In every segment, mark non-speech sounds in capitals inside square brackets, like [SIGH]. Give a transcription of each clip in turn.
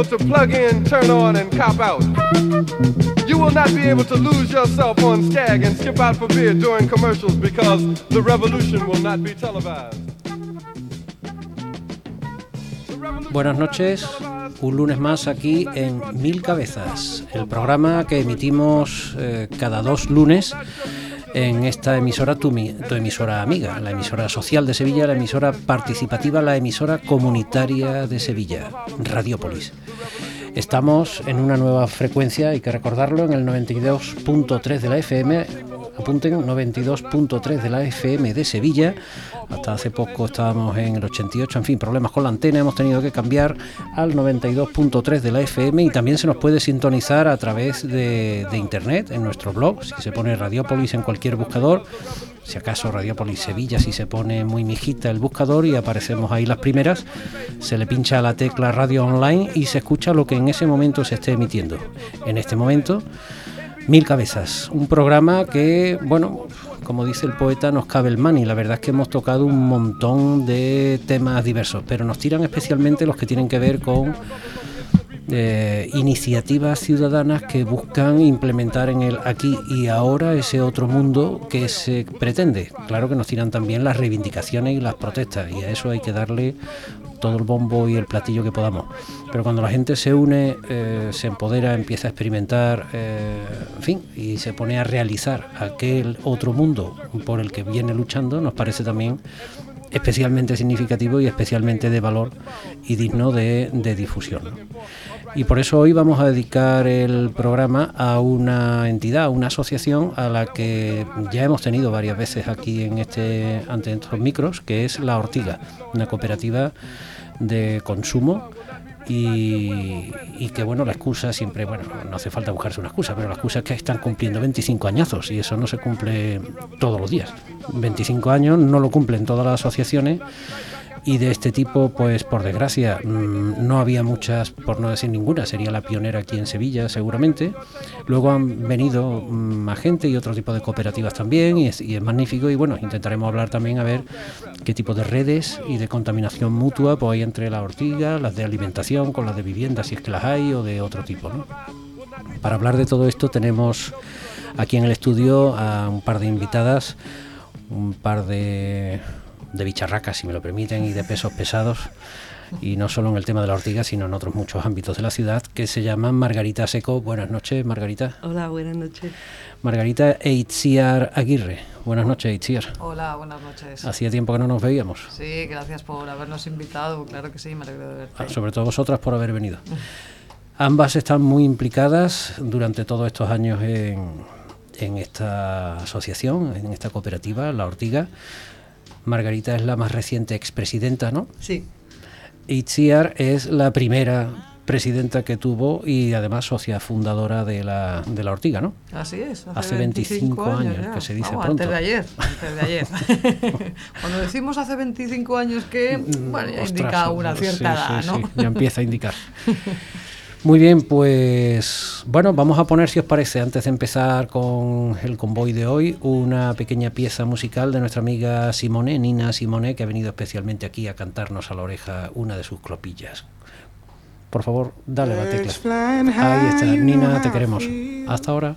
able to plug in, turn on, and cop out. You will not be able to lose yourself on Skag and skip out for beer during commercials because the revolution will not be televised. Buenas noches, un lunes más aquí en Mil Cabezas, el programa que emitimos eh, cada dos lunes en esta emisora, tu, tu, emisora amiga, la emisora social de Sevilla, la emisora participativa, la emisora comunitaria de Sevilla, Radiópolis. Estamos en una nueva frecuencia, hay que recordarlo, en el 92.3 de la FM, apunten 92.3 de la FM de Sevilla. Hasta hace poco estábamos en el 88, en fin, problemas con la antena, hemos tenido que cambiar al 92.3 de la FM y también se nos puede sintonizar a través de, internet en nuestro blog, si se pone Radiopolis en cualquier buscador si acaso Radiopolis Sevilla, si se pone muy mijita el buscador y aparecemos ahí las primeras, se le pincha la tecla radio online y se escucha lo que en ese momento se esté emitiendo. En este momento, Mil Cabezas, un programa que, bueno, como dice el poeta, nos cabe el mani. La verdad es que hemos tocado un montón de temas diversos, pero nos tiran especialmente los que tienen que ver con eh, iniciativas ciudadanas que buscan implementar en el aquí y ahora ese otro mundo que se pretende. Claro que nos tiran también las reivindicaciones y las protestas y a eso hay que darle todo el bombo y el platillo que podamos. Pero cuando la gente se une, eh, se empodera, empieza a experimentar, eh, en fin, y se pone a realizar aquel otro mundo por el que viene luchando, nos parece también especialmente significativo y especialmente de valor y digno de, difusión. Y por eso hoy vamos a dedicar el programa a una entidad, a una asociación a la que ya hemos tenido varias veces aquí en este ante estos micros, que es La Ortiga, una cooperativa de consumo y, que bueno, la excusa siempre, bueno, no hace falta buscarse una excusa, pero la excusa es que están cumpliendo 25 añazos y eso no se cumple todos los días. 25 años no lo cumplen todas las asociaciones y de este tipo, pues por desgracia, mm, no había muchas, por no decir ninguna, sería la pionera aquí en Sevilla seguramente. Luego han venido mm, más gente y otro tipo de cooperativas también y es, magnífico y bueno, intentaremos hablar también a ver qué tipo de redes y de contaminación mutua pues hay entre la ortiga, las de alimentación con las de vivienda, si es que las hay, o de otro tipo. Para hablar de todo esto tenemos aquí en el estudio a un par de invitadas, un par de de bicharracas, si me lo permiten, y de pesos pesados, y no solo en el tema de la ortiga, sino en otros muchos ámbitos de la ciudad, que se llaman Margarita Seco. Buenas noches, Margarita. Hola, buenas noches. Margarita Eitziar Aguirre. Buenas noches, Eitziar. Hola, buenas noches. Hacía tiempo que no nos veíamos. Sí, gracias por habernos invitado. Claro que sí, me alegro de verte. Ah, sobre todo vosotras por haber venido. Ambas están muy implicadas durante todos estos años en, en esta asociación, en esta cooperativa, La Ortiga. Margarita es la más reciente expresidenta, ¿no? Sí. Itziar es la primera presidenta que tuvo y además socia fundadora de la, de la Ortiga, ¿no? Así es. Hace, 25, años, que se dice pronto. Antes de ayer, antes de ayer. [LAUGHS] Cuando decimos hace 25 años que, bueno, ya indica una cierta edad, ¿no? Sí, ya empieza a indicar. [LAUGHS] Muy bien, pues bueno, vamos a poner, si os parece, antes de empezar con el convoy de hoy, una pequeña pieza musical de nuestra amiga Simone, Nina Simone, que ha venido especialmente aquí a cantarnos a la oreja una de sus clopillas. Por favor, dale la tecla. Ahí está, Nina, te queremos. Hasta ahora.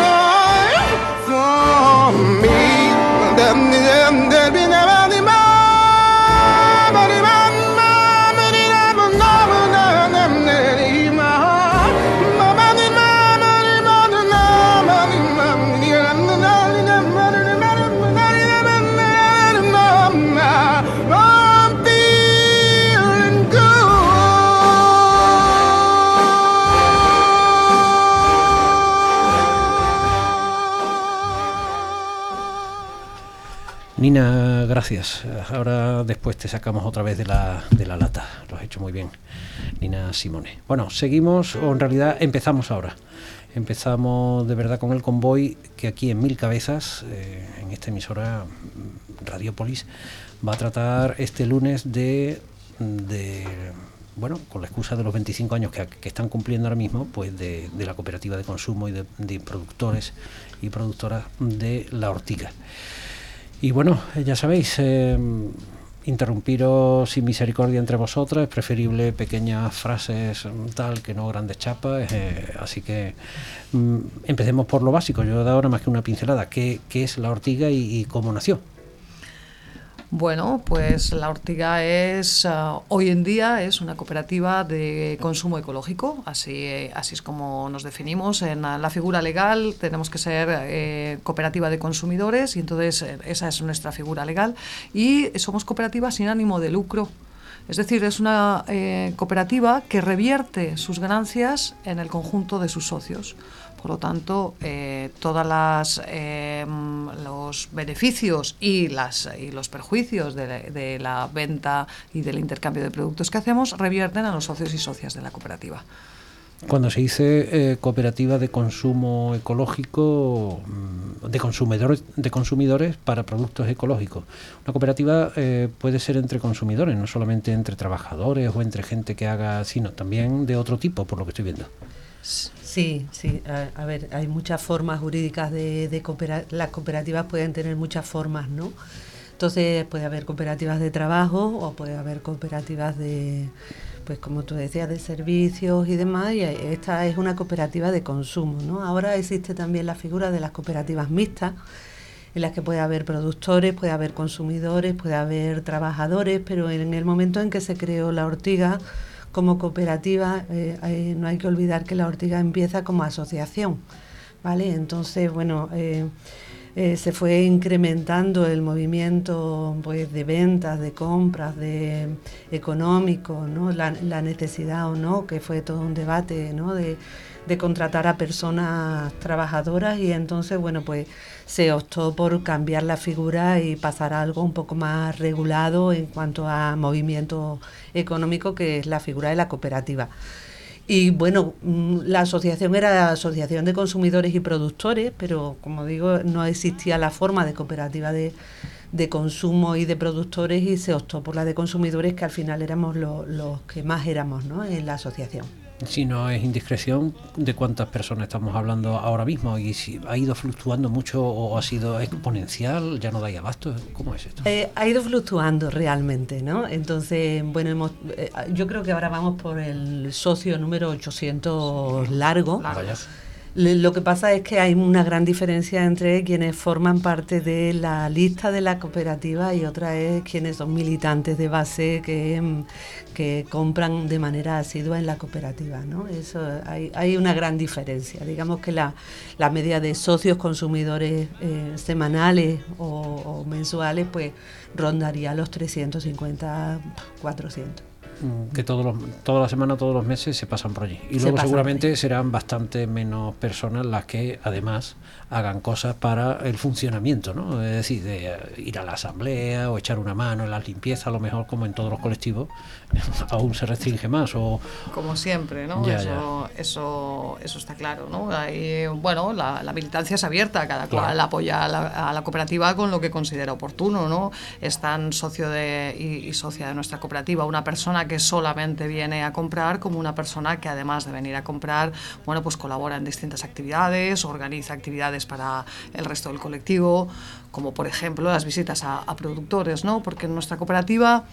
Nina, gracias. Ahora después te sacamos otra vez de la, de la lata. Lo has hecho muy bien, Nina Simone. Bueno, seguimos, o en realidad empezamos ahora. Empezamos de verdad con el convoy que aquí en Mil Cabezas, eh, en esta emisora mm, Radiopolis, va a tratar este lunes de, de bueno, con la excusa de los 25 años que, están cumpliendo ahora mismo, pues de, la cooperativa de consumo y de, de productores y productoras de la ortiga. Y bueno, ya sabéis, eh, interrumpiros sin misericordia entre vosotros, es preferible pequeñas frases mm, tal que no grandes chapas, eh, así que mm, empecemos por lo básico, yo he dado ahora más que una pincelada, ¿qué, qué es la ortiga y cómo nació? Bueno, pues la Ortiga es ah, hoy en día es una cooperativa de consumo ecológico, así, así es como nos definimos. En la figura legal tenemos que ser eh, cooperativa de consumidores y entonces eh, esa es nuestra figura legal y somos cooperativa sin ánimo de lucro. Es decir, es una eh, cooperativa que revierte sus ganancias en el conjunto de sus socios. Por lo tanto, eh, todos eh, los beneficios y, las, y los perjuicios de, la venta y del intercambio de productos que hacemos revierten a los socios y socias de la cooperativa. Cuando se dice eh, cooperativa de consumo ecológico, mm, de consumidores, de consumidores para productos ecológicos, una cooperativa puede ser entre consumidores, no solamente entre trabajadores o entre gente que haga, sino también de otro tipo, por lo que estoy viendo. Sí, sí. A, ver, hay muchas formas jurídicas de, de Las cooperativas pueden tener muchas formas, ¿no? Entonces puede haber cooperativas de trabajo o puede haber cooperativas de, pues como tú decías, de servicios y demás. Y esta es una cooperativa de consumo, ¿no? Ahora existe también la figura de las cooperativas mixtas en las que puede haber productores, puede haber consumidores, puede haber trabajadores, pero en el momento en que se creó la ortiga, como cooperativa, eh, no hay que olvidar que la Ortiga empieza como asociación, ¿vale? Entonces, bueno, eh, se fue incrementando el movimiento pues, de ventas, de compras, de económico, ¿no? La, la, necesidad o no, que fue todo un debate, ¿no? De, de contratar a personas trabajadoras y entonces, bueno, pues se optó por cambiar la figura y pasar a algo un poco más regulado en cuanto a movimiento económico, que es la figura de la cooperativa. Y bueno, mm, la asociación era la Asociación de Consumidores y Productores, pero como digo, no existía la forma de cooperativa de, consumo y de productores y se optó por la de consumidores, que al final éramos los que más éramos ¿no? en la asociación si no es indiscreción, de cuántas personas estamos hablando ahora mismo y si ha ido fluctuando mucho o ha sido exponencial, ya no da abasto, ¿cómo es esto? Eh, ha ido fluctuando realmente, ¿no? Entonces, bueno, hemos, eh, yo creo que ahora vamos por el socio número 800 largo. Lo que pasa es que hay una gran diferencia entre quienes forman parte de la lista de la cooperativa y otra es quienes son militantes de base que, mm, que compran de manera asidua en la cooperativa. ¿no? Eso hay, hay una gran diferencia. Digamos que la, la media de socios consumidores eh, semanales o, o mensuales pues rondaría los 350, 400. Que todos los, toda la semana, todos los meses se pasan por allí. Y luego seguramente serán bastante menos personas las que además hagan cosas para el funcionamiento, ¿no? Es decir, de eh, ir a la asamblea o echar una mano en la limpieza, a lo mejor como en todos los colectivos, [LAUGHS] aún se restringe más. o Como siempre, ¿no? eso, eso, eso está claro, ¿no? bueno, la, militancia es abierta, cada cual apoya a la, cooperativa con lo que considera oportuno, ¿no? Es tan socio de, y, y socia de nuestra cooperativa una persona que solamente viene a comprar como una persona que además de venir a comprar, bueno, pues colabora en distintas actividades, organiza actividades para el resto del colectivo, como por ejemplo las visitas a, a productores, ¿no? Porque en nuestra cooperativa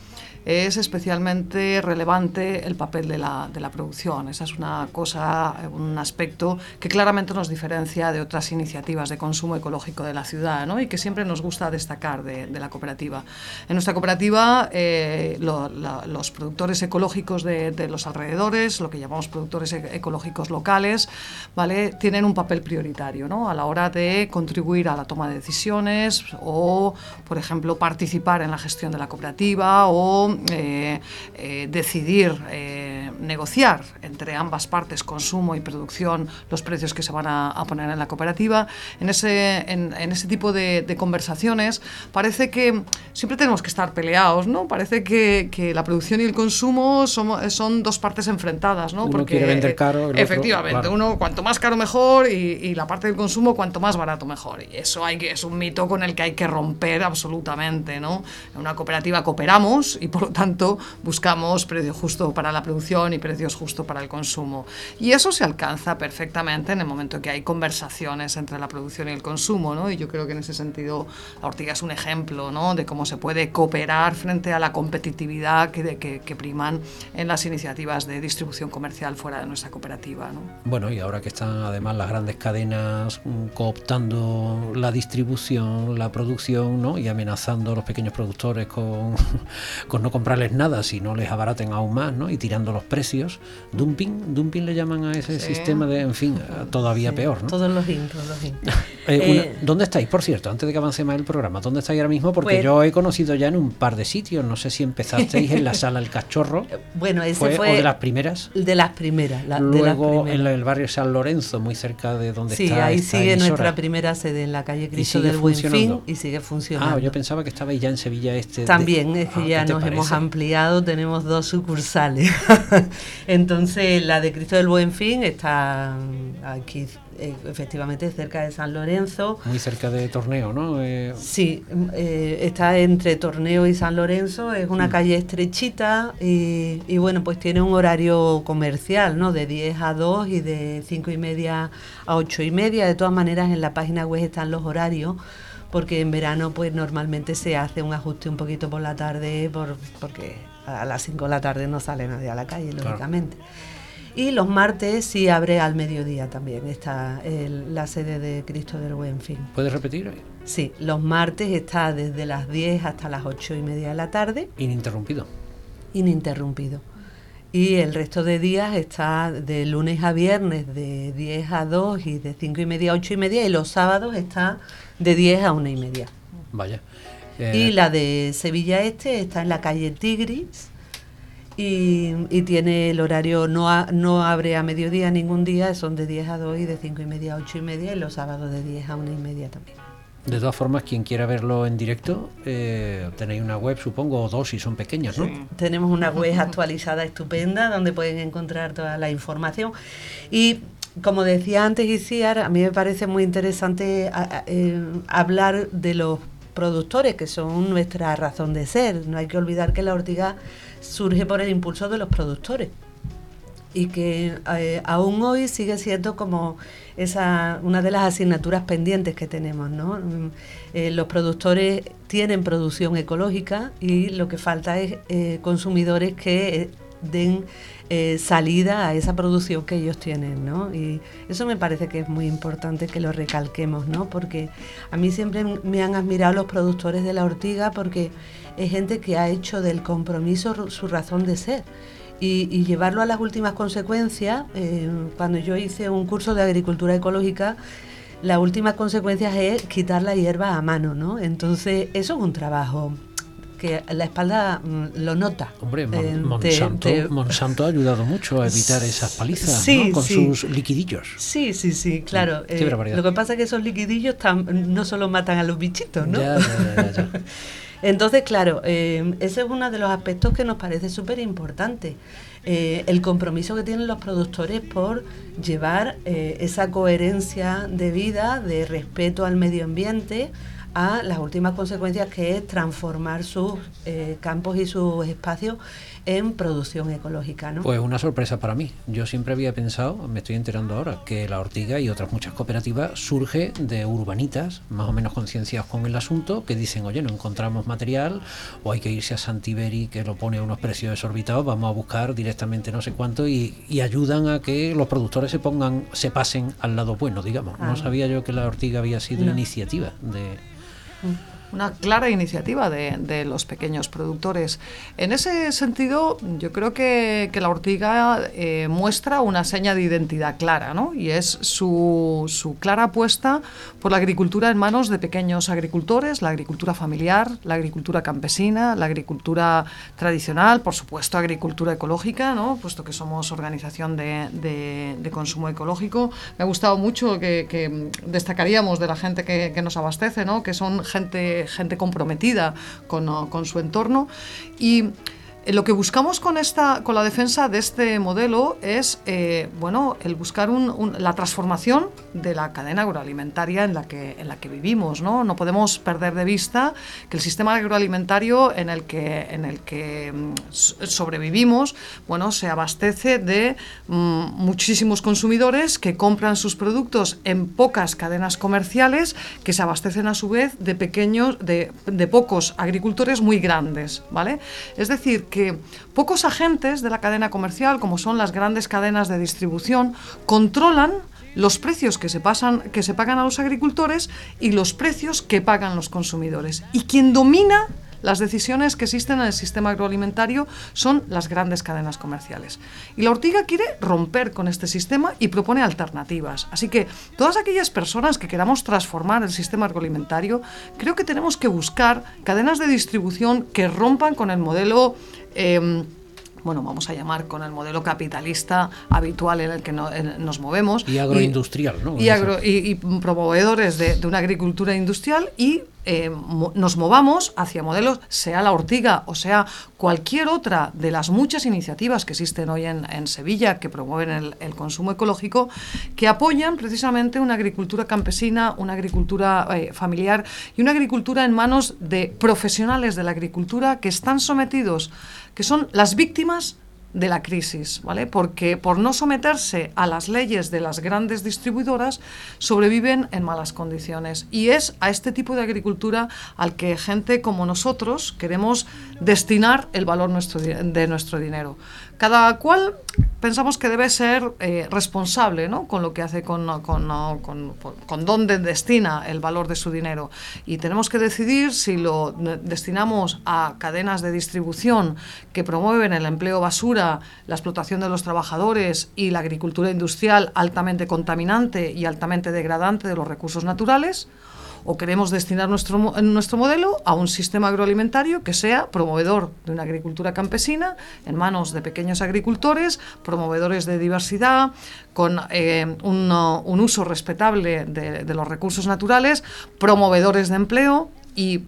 es especialmente relevante el papel de la, de la, producción. Esa es una cosa, un aspecto que claramente nos diferencia de otras iniciativas de consumo ecológico de la ciudad ¿no? y que siempre nos gusta destacar de, de la cooperativa. En nuestra cooperativa, eh, los productores ecológicos de, de, los alrededores, lo que llamamos productores e-, ecológicos locales, ¿vale? tienen un papel prioritario ¿no? a la hora de contribuir a la toma de decisiones o, por ejemplo, participar en la gestión de la cooperativa o eh, eh, decidir eh, negociar entre ambas partes, consumo y producción, los precios que se van a, poner en la cooperativa. En ese, en, ese tipo de, conversaciones parece que siempre tenemos que estar peleados, ¿no? Parece que, la producción y el consumo son, son dos partes enfrentadas, ¿no? Uno Porque quiere vender caro. efectivamente, uno cuanto más caro mejor y, la parte del consumo cuanto más barato mejor. Y eso hay que, es un mito con el que hay que romper absolutamente, ¿no? En una cooperativa cooperamos y por lo tanto buscamos precio justo para la producción y precios justo para el consumo. Y eso se alcanza perfectamente en el momento que hay conversaciones entre la producción y el consumo, ¿no? Y yo creo que en ese sentido la ortiga es un ejemplo, ¿no? De cómo se puede cooperar frente a la competitividad que, que, que priman en las iniciativas de distribución comercial fuera de nuestra cooperativa, ¿no? Bueno, y ahora que están además las grandes cadenas mm, cooptando la distribución, la producción, ¿no? Y amenazando a los pequeños productores con, [LAUGHS] con no comprarles nada si no les abaraten aún más, ¿no? Y tirando los precios. Dumping, dumping le llaman a ese sistema de, en fin, todavía peor, ¿no? Todos los intros, los [LAUGHS] eh, ¿Dónde estáis, por cierto, antes de que avance más el programa? ¿Dónde estáis ahora mismo? Porque pues yo he conocido ya en un par de sitios, no sé si empezasteis en la [LAUGHS] sala El Cachorro. Bueno, ese fue, o de las primeras. De las primeras. Luego en el barrio San Lorenzo, muy cerca de donde sí, está. Sí, ahí sigue nuestra primera sede en la calle Cristo del Buen Fin y sigue funcionando. Ah, yo pensaba que estabais ya en Sevilla este. También, es que ah, ya nos hemos ampliado, tenemos dos sucursales. [LAUGHS] Entonces, la de Cristo del Buen Fin está aquí eh, efectivamente cerca de San Lorenzo. Muy cerca de Torneo, ¿no? Eh, sí, eh, está entre Torneo y San Lorenzo, es una mm. calle estrechita y, y, bueno, pues tiene un horario comercial, ¿no? De 10 a 2 y de 5 y media a 8 y media. De todas maneras, en la página web están los horarios porque en verano pues normalmente se hace un ajuste un poquito por la tarde por, porque a las 5 de la tarde no sale nadie a la calle, lógicamente. Y los martes sí abre al mediodía también, está la sede de Cristo del Buen Fin. ¿Puedes repetir? Sí, los martes está desde las 10 hasta las 8 y media de la tarde. Ininterrumpido. Ininterrumpido. Y el resto de días está de lunes a viernes de 10 a 2 y de 5 y media a 8 y media y los sábados está de 10 a 1 y media. Vaya. Y eh, la de Sevilla Este está en la calle Tigris y, tiene el horario, no, no abre a mediodía ningún día, son de 10 a 2 y de 5 y media a 8 y media y los sábados de 10 a 1 y media también. De todas formas, quien quiera verlo en directo, eh, tenéis una web, supongo, o dos si son pequeñas, ¿no? Tenemos una web actualizada estupenda donde pueden encontrar toda la información. Y como decía antes Isiar, a mí me parece muy interesante eh, hablar de los productores, que son nuestra razón de ser. No hay que olvidar que la ortiga surge por el impulso de los productores y que eh, aún hoy sigue siendo como esa una de las asignaturas pendientes que tenemos. Mm, eh, los productores tienen producción ecológica y lo que falta es eh, consumidores que den salida a esa producción que ellos tienen. Y eso me parece que es muy importante que lo recalquemos, ¿no? Porque a mí siempre me han admirado los productores de la ortiga porque es gente que ha hecho del compromiso su razón de ser. Y, llevarlo a las últimas consecuencias, eh, cuando yo hice un curso de agricultura ecológica, la última consecuencia es quitar la hierba a mano, ¿no? Entonces, eso es un trabajo que la espalda mm, lo nota. Hombre, Monsanto, ha ayudado mucho a evitar esas palizas con sus liquidillos. Sí, sí, sí, claro. Eh, lo que pasa es que esos liquidillos no solo matan a los bichitos, ¿no? [LAUGHS] Entonces, claro, eh, ese es uno de los aspectos que nos parece súper importante. Eh, el compromiso que tienen los productores por llevar esa coherencia de vida, de respeto al medio ambiente, a las últimas consecuencias que es transformar sus eh, campos y sus espacios en producción ecológica. ¿no? Pues una sorpresa para mí. Yo siempre había pensado, me estoy enterando ahora, que la Ortiga y otras muchas cooperativas surge de urbanitas, más o menos concienciados con el asunto, que dicen, oye, no encontramos material, o hay que irse a Santiberi, que lo pone a unos precios desorbitados, vamos a buscar directamente no sé cuánto, y, ayudan a que los productores se pongan, se pasen al lado bueno, digamos. No sabía yo que la Ortiga había sido iniciativa de una clara iniciativa de, los pequeños productores. En ese sentido, yo creo que, la ortiga eh, muestra una seña de identidad clara, ¿no? y es su, su, clara apuesta por la agricultura en manos de pequeños agricultores, la agricultura familiar, la agricultura campesina, la agricultura tradicional, por supuesto, agricultura ecológica, ¿no? puesto que somos organización de, consumo ecológico. Me ha gustado mucho que, destacaríamos de la gente que, que nos abastece, ¿no? que son gente, gente comprometida con, con su entorno. Y lo que buscamos con, esta, con la defensa de este modelo es eh, bueno, el buscar la transformación de la cadena agroalimentaria en la que, en la que vivimos. ¿no? no podemos perder de vista que el sistema agroalimentario en el que, en el que mm, sobrevivimos bueno, se abastece de mm, muchísimos consumidores que compran sus productos en pocas cadenas comerciales que se abastecen a su vez de pequeños, de, de pocos agricultores muy grandes. ¿vale? Es decir, que pocos agentes de la cadena comercial, como son las grandes cadenas de distribución, controlan los precios que se, que se pagan a los agricultores y los precios que pagan los consumidores. Y quien domina las decisiones que existen en el sistema agroalimentario son las grandes cadenas comerciales. Y la Ortiga quiere romper con este sistema y propone alternativas. Así que todas aquellas personas que queramos transformar el sistema agroalimentario, creo que tenemos que buscar cadenas de distribución que rompan con el modelo... Em, bueno, vamos a llamar con el modelo capitalista habitual en el que nos movemos. Y agroindustrial, ¿no? Y, promovedores de, de, una agricultura industrial y eh, nos movamos hacia modelos, sea la ortiga o sea cualquier otra de las muchas iniciativas que existen hoy en, Sevilla que promueven el, consumo ecológico, que apoyan precisamente una agricultura campesina, una agricultura eh, familiar y una agricultura en manos de profesionales de la agricultura que están sometidos, que son las víctimas de la crisis, ¿vale? Porque por no someterse a las leyes de las grandes distribuidoras sobreviven en malas condiciones y es a este tipo de agricultura al que gente como nosotros queremos destinar el valor de nuestro dinero. Cada cual pensamos que debe ser eh, responsable ¿no? con lo que hace, con, con, con, con, dónde destina el valor de su dinero. Y tenemos que decidir si lo destinamos a cadenas de distribución que promueven el empleo basura, la explotación de los trabajadores y la agricultura industrial altamente contaminante y altamente degradante de los recursos naturales, o queremos destinar nuestro, nuestro modelo a un sistema agroalimentario que sea promovedor de una agricultura campesina en manos de pequeños agricultores, promovedores de diversidad, con eh, un, uso respetable de los recursos naturales, promovedores de empleo y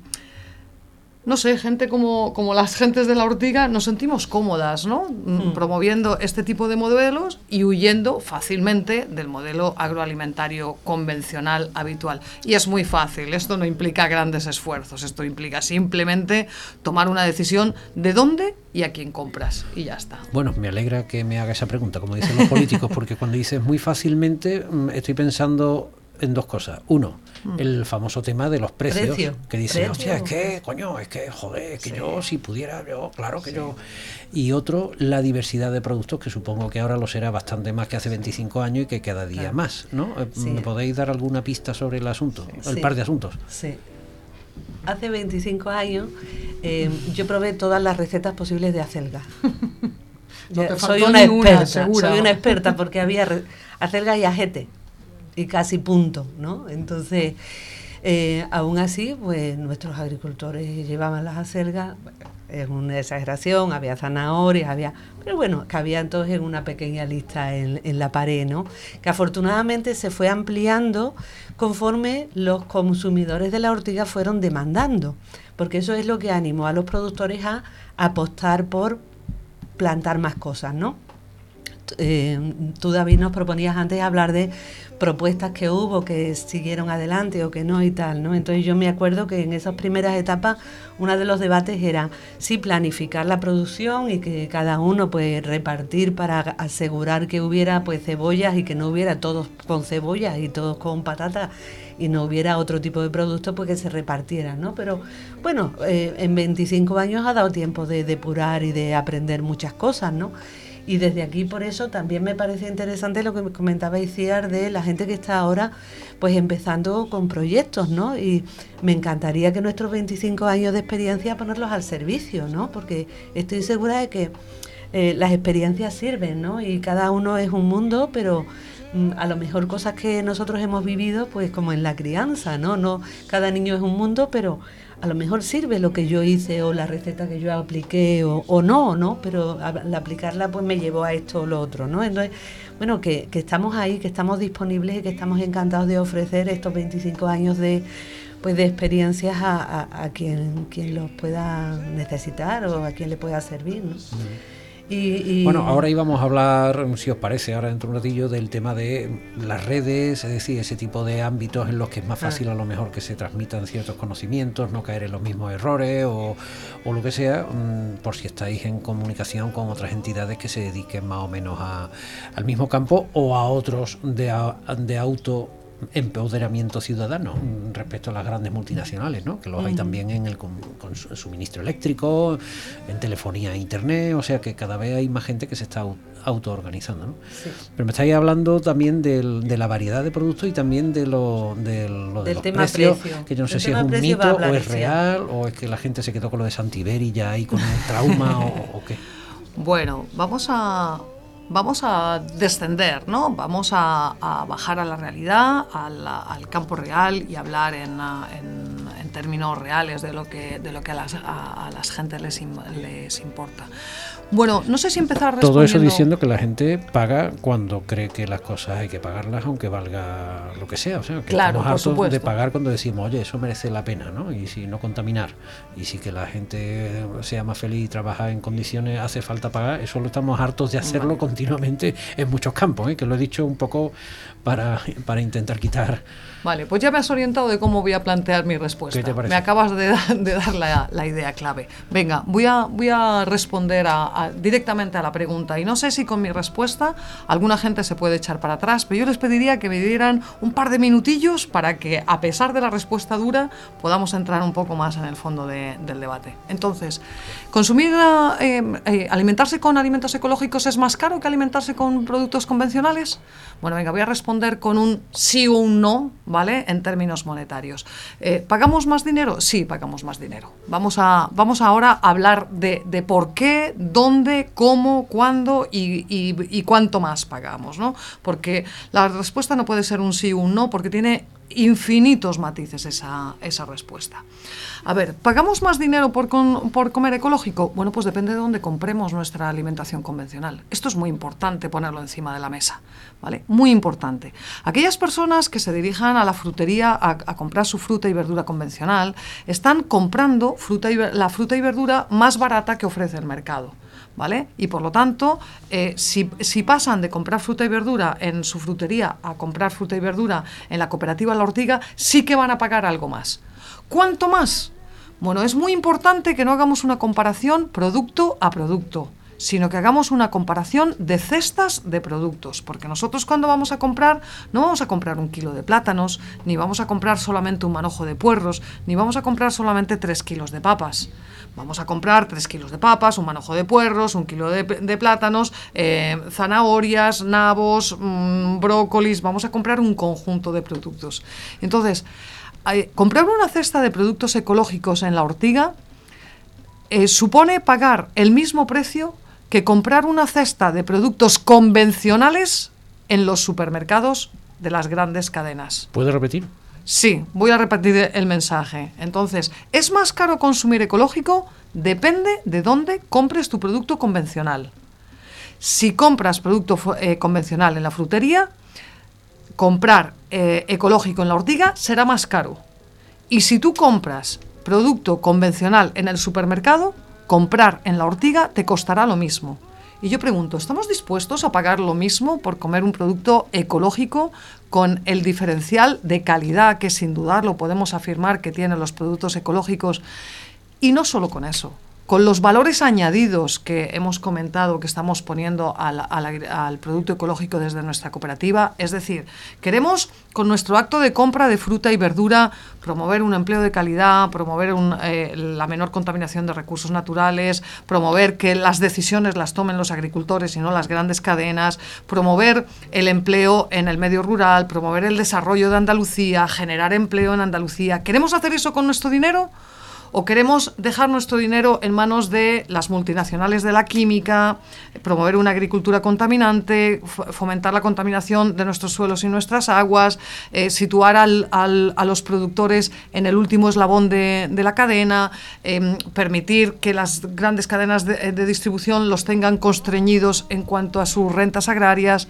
no sé, gente como, como las gentes de la ortiga nos sentimos cómodas, ¿no? Mm, hmm. Promoviendo este tipo de modelos y huyendo fácilmente del modelo agroalimentario convencional habitual. Y es muy fácil, esto no implica grandes esfuerzos, esto implica simplemente tomar una decisión de dónde y a quién compras y ya está. Bueno, me alegra que me haga esa pregunta, como dicen los políticos, [LAUGHS] porque cuando dices muy fácilmente, mm, estoy pensando en dos cosas. Uno. El famoso tema de los precios. que dice, hostia, es que, coño, es que, joder, es que yo si pudiera, yo, claro que yo. Y otro, la diversidad de productos, que supongo que ahora lo será bastante más que hace 25 años y que cada día más, ¿no? Eh, ¿Me podéis dar alguna pista sobre el asunto, el par de asuntos? Sí. Hace 25 años eh, yo probé todas las recetas posibles de acelga. [LAUGHS] soy una experta, soy una experta porque había acelga y ajete y casi punto, ¿no? Entonces, eh, aún así, pues nuestros agricultores llevaban las acelgas, es una exageración, había zanahorias, había, pero bueno, cabían todos en una pequeña lista en, en la pared, ¿no? Que afortunadamente se fue ampliando conforme los consumidores de la ortiga fueron demandando, porque eso es lo que animó a los productores a apostar por plantar más cosas, ¿no? Tú, David, nos proponías antes hablar de propuestas que hubo que siguieron adelante o que no y tal, ¿no? Entonces yo me acuerdo que en esas primeras etapas uno de los debates era sí planificar la producción y que cada uno pues repartir para asegurar que hubiera pues cebollas y que no hubiera todos con cebollas y todos con patatas y no hubiera otro tipo de producto pues que se repartieran, ¿no? Pero bueno, eh, en 25 años ha dado tiempo de depurar y de aprender muchas cosas, ¿no? Y desde aquí, por eso, también me parece interesante lo que me comentaba Iciar de la gente que está ahora pues empezando con proyectos, ¿no? Y me encantaría que nuestros 25 años de experiencia ponerlos al servicio, ¿no? Porque estoy segura de que eh, las experiencias sirven, ¿no? Y cada uno es un mundo, pero mm, a lo mejor cosas que nosotros hemos vivido, pues como en la crianza, ¿no? No cada niño es un mundo, pero a lo mejor sirve lo que yo hice o la receta que yo apliqué o, no, ¿no? Pero al aplicarla pues me llevó a esto o lo otro, ¿no? Entonces, bueno, que, estamos ahí, que estamos disponibles y que estamos encantados de ofrecer estos 25 años de pues de experiencias a, quien, quien los pueda necesitar o a quien le pueda servir. Bueno, ahora íbamos a hablar, si os parece, ahora dentro de un ratillo, del tema de las redes, es decir, ese tipo de ámbitos en los que es más fácil ah. a lo mejor que se transmitan ciertos conocimientos, no caer en los mismos errores o, o lo que sea, mm, por si estáis en comunicación con otras entidades que se dediquen más o menos a, al mismo campo o a otros de, de auto empoderamiento ciudadano respecto a las grandes multinacionales, ¿no? que los hay también en el con, suministro eléctrico, en telefonía e internet, o sea que cada vez hay más gente que se está autoorganizando. ¿no? Pero me estáis hablando también del, de la variedad de productos y también de lo, de, lo de los precios, que yo no sé si es un mito o es real o es que la gente se quedó con lo de Santiberi ya ahí con un trauma o, o qué. [LAUGHS] Bueno, vamos a, vamos a descender, ¿no? Vamos a, bajar a la realidad, al, campo real y hablar en, términos reales de lo que, de lo que a, las, a, las gentes les, les importa. Bueno, no sé si empezar Todo eso diciendo que la gente paga cuando cree que las cosas hay que pagarlas, aunque valga lo que sea. O sea, que claro, estamos hartos de pagar cuando decimos, oye, eso merece la pena, ¿no? Y si no contaminar, y si que la gente sea más feliz y trabaja en condiciones, hace falta pagar, eso lo estamos hartos de hacerlo continuamente en muchos campos, ¿eh? que lo he dicho un poco para, para intentar quitar Vale, pues ya me has orientado de cómo voy a plantear mi respuesta. Me acabas de, dar la, idea clave. Venga, voy a, voy a responder directamente a la pregunta. Y no sé si con mi respuesta alguna gente se puede echar para atrás, pero yo les pediría que me dieran un par de minutillos para que, a pesar de la respuesta dura, podamos entrar un poco más en el fondo del debate. Entonces, ¿consumir, eh, eh, alimentarse con alimentos ecológicos es más caro que alimentarse con productos convencionales? Bueno, venga, voy a responder con un sí o un no, ¿vale? En términos monetarios. Eh, ¿Pagamos más dinero? Sí, pagamos más dinero. Vamos, a, vamos ahora a hablar de, por qué, dónde, cómo, cuándo y, cuánto más pagamos, ¿no? Porque la respuesta no puede ser un sí o un no, porque tiene infinitos matices esa, esa respuesta. A ver, ¿pagamos más dinero por, por comer ecológico? Bueno, pues depende de dónde compremos nuestra alimentación convencional. Esto es muy importante ponerlo encima de la mesa, ¿vale? Muy importante. Aquellas personas que se dirijan a la frutería a, comprar su fruta y verdura convencional están comprando fruta y, la fruta y verdura más barata que ofrece el mercado. ¿Vale? Y por lo tanto, eh, si, si, pasan de comprar fruta y verdura en su frutería a comprar fruta y verdura en la cooperativa La Ortiga, sí que van a pagar algo más. ¿Cuánto más? Bueno, es muy importante que no hagamos una comparación producto a producto. Sino que hagamos una comparación de cestas de productos, porque nosotros cuando vamos a comprar no vamos a comprar un kilo de plátanos, ni vamos a comprar solamente un manojo de puerros, ni vamos a comprar solamente tres kilos de papas. Vamos a comprar tres kilos de papas, un manojo de puerros, un kilo de, plátanos, eh, zanahorias, nabos, mm, brócolis. Vamos a comprar un conjunto de productos. Entonces, comprar una cesta de productos ecológicos en la ortiga eh, supone pagar el mismo precio que comprar una cesta de productos convencionales en los supermercados de las grandes cadenas. ¿Puede repetir? Sí, voy a repetir el mensaje. Entonces, ¿es más caro consumir ecológico? Depende de dónde compres tu producto convencional. Si compras producto eh, convencional en la frutería, comprar eh, ecológico en la ortiga será más caro. Y si tú compras producto convencional en el supermercado, comprar en la ortiga te costará lo mismo. Y yo pregunto, ¿estamos dispuestos a pagar lo mismo por comer un producto ecológico con el diferencial de calidad que sin dudarlo podemos afirmar que tienen los productos ecológicos? Y no solo con eso, con los valores añadidos que hemos comentado que estamos poniendo al, producto ecológico desde nuestra cooperativa. Es decir, queremos con nuestro acto de compra de fruta y verdura promover un empleo de calidad, promover eh, la menor contaminación de recursos naturales, promover que las decisiones las tomen los agricultores y no las grandes cadenas, promover el empleo en el medio rural, promover el desarrollo de Andalucía, generar empleo en Andalucía. ¿Queremos hacer eso con nuestro dinero? O queremos dejar nuestro dinero en manos de las multinacionales de la química, promover una agricultura contaminante, fomentar la contaminación de nuestros suelos y nuestras aguas, eh, situar a los productores en el último eslabón de, la cadena, em, permitir que las grandes cadenas de, de distribución los tengan constreñidos en cuanto a sus rentas agrarias.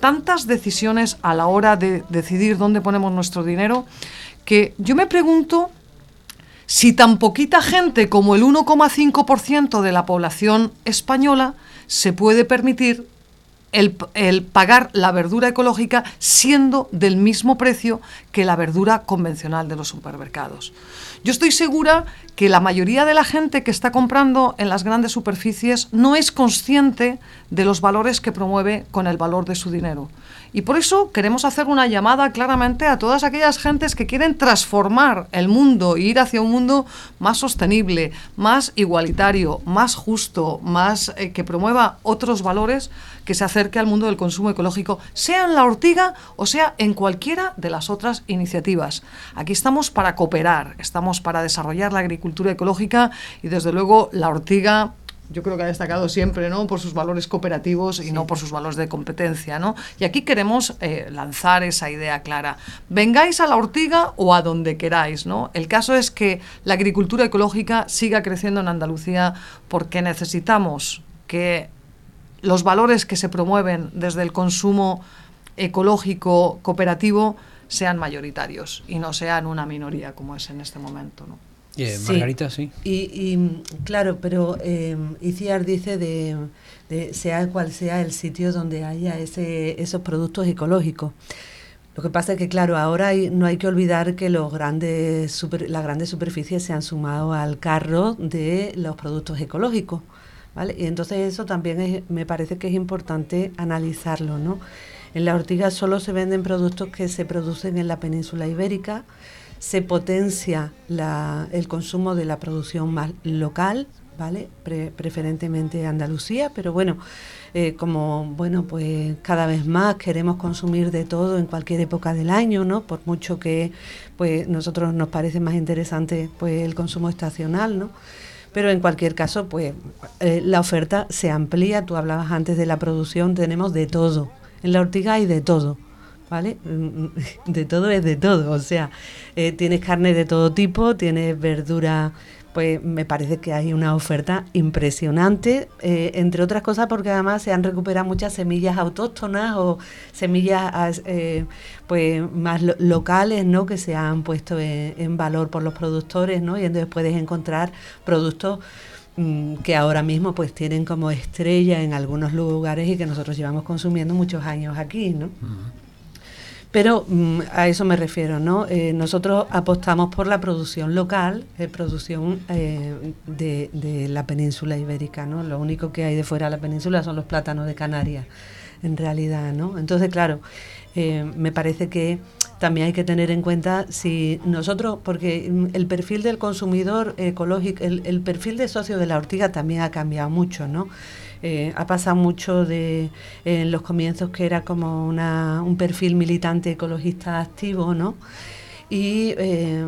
Tantas decisiones a la hora de decidir dónde ponemos nuestro dinero que yo me pregunto si tan poquita gente como el 1,5% de la población española se puede permitir el, pagar la verdura ecológica siendo del mismo precio que la verdura convencional de los supermercados. Yo estoy segura que la mayoría de la gente que está comprando en las grandes superficies no es consciente de los valores que promueve con el valor de su dinero. Y por eso queremos hacer una llamada claramente a todas aquellas gentes que quieren transformar el mundo e ir hacia un mundo más sostenible, más igualitario, más justo, más eh, que promueva otros valores que se acerque al mundo del consumo ecológico, sea en la ortiga o sea en cualquiera de las otras iniciativas. Aquí estamos para cooperar, estamos para desarrollar la agricultura ecológica y desde luego la ortiga yo creo que ha destacado siempre, ¿no? Por sus valores cooperativos y no por sus valores de competencia, ¿no? Y aquí queremos eh, lanzar esa idea clara. Vengáis a la ortiga o a donde queráis, ¿no? El caso es que la agricultura ecológica siga creciendo en Andalucía porque necesitamos que los valores que se promueven desde el consumo ecológico cooperativo sean mayoritarios y no sean una minoría como es en este momento, ¿no? Margarita, sí. Y, claro, pero eh, Iciar dice de, sea cual sea el sitio donde haya ese, esos productos ecológicos. Lo que pasa es que, claro, ahora no hay que olvidar que los grandes las grandes superficies se han sumado al carro de los productos ecológicos. ¿Vale? Y entonces eso también me parece que es importante analizarlo. ¿no? En la ortiga solo se venden productos que se producen en la península ibérica se potencia el consumo de la producción más local, ¿vale? preferentemente Andalucía, pero bueno, eh, como bueno, pues cada vez más queremos consumir de todo en cualquier época del año, ¿no? Por mucho que pues nosotros nos parece más interesante pues el consumo estacional, ¿no? Pero en cualquier caso, pues eh, la oferta se amplía. Tú hablabas antes de la producción, tenemos de todo. En la ortiga hay de todo. ¿vale? [LAUGHS] De todo es de todo, o sea, eh, tienes carne de todo tipo, tienes verdura, pues me parece que hay una oferta impresionante, eh, entre otras cosas porque además se han recuperado muchas semillas autóctonas o semillas eh, pues más locales, ¿no? Que se han puesto en, valor por los productores, ¿no? Y entonces puedes encontrar productos mm, que ahora mismo pues tienen como estrella en algunos lugares y que nosotros llevamos consumiendo muchos años aquí, ¿no? Pero mm, a eso me refiero, ¿no? Eh, nosotros apostamos por la producción local, eh, producción eh, de, la península ibérica, ¿no? Lo único que hay de fuera de la península son los plátanos de Canarias, en realidad, ¿no? Entonces, claro, me parece que también hay que tener en cuenta si nosotros, porque el perfil del consumidor ecológico, el, el perfil de socio de la ortiga también ha cambiado mucho, ¿no? Eh, ha pasado mucho de en los comienzos que era como una, un perfil militante ecologista activo, ¿no? y eh,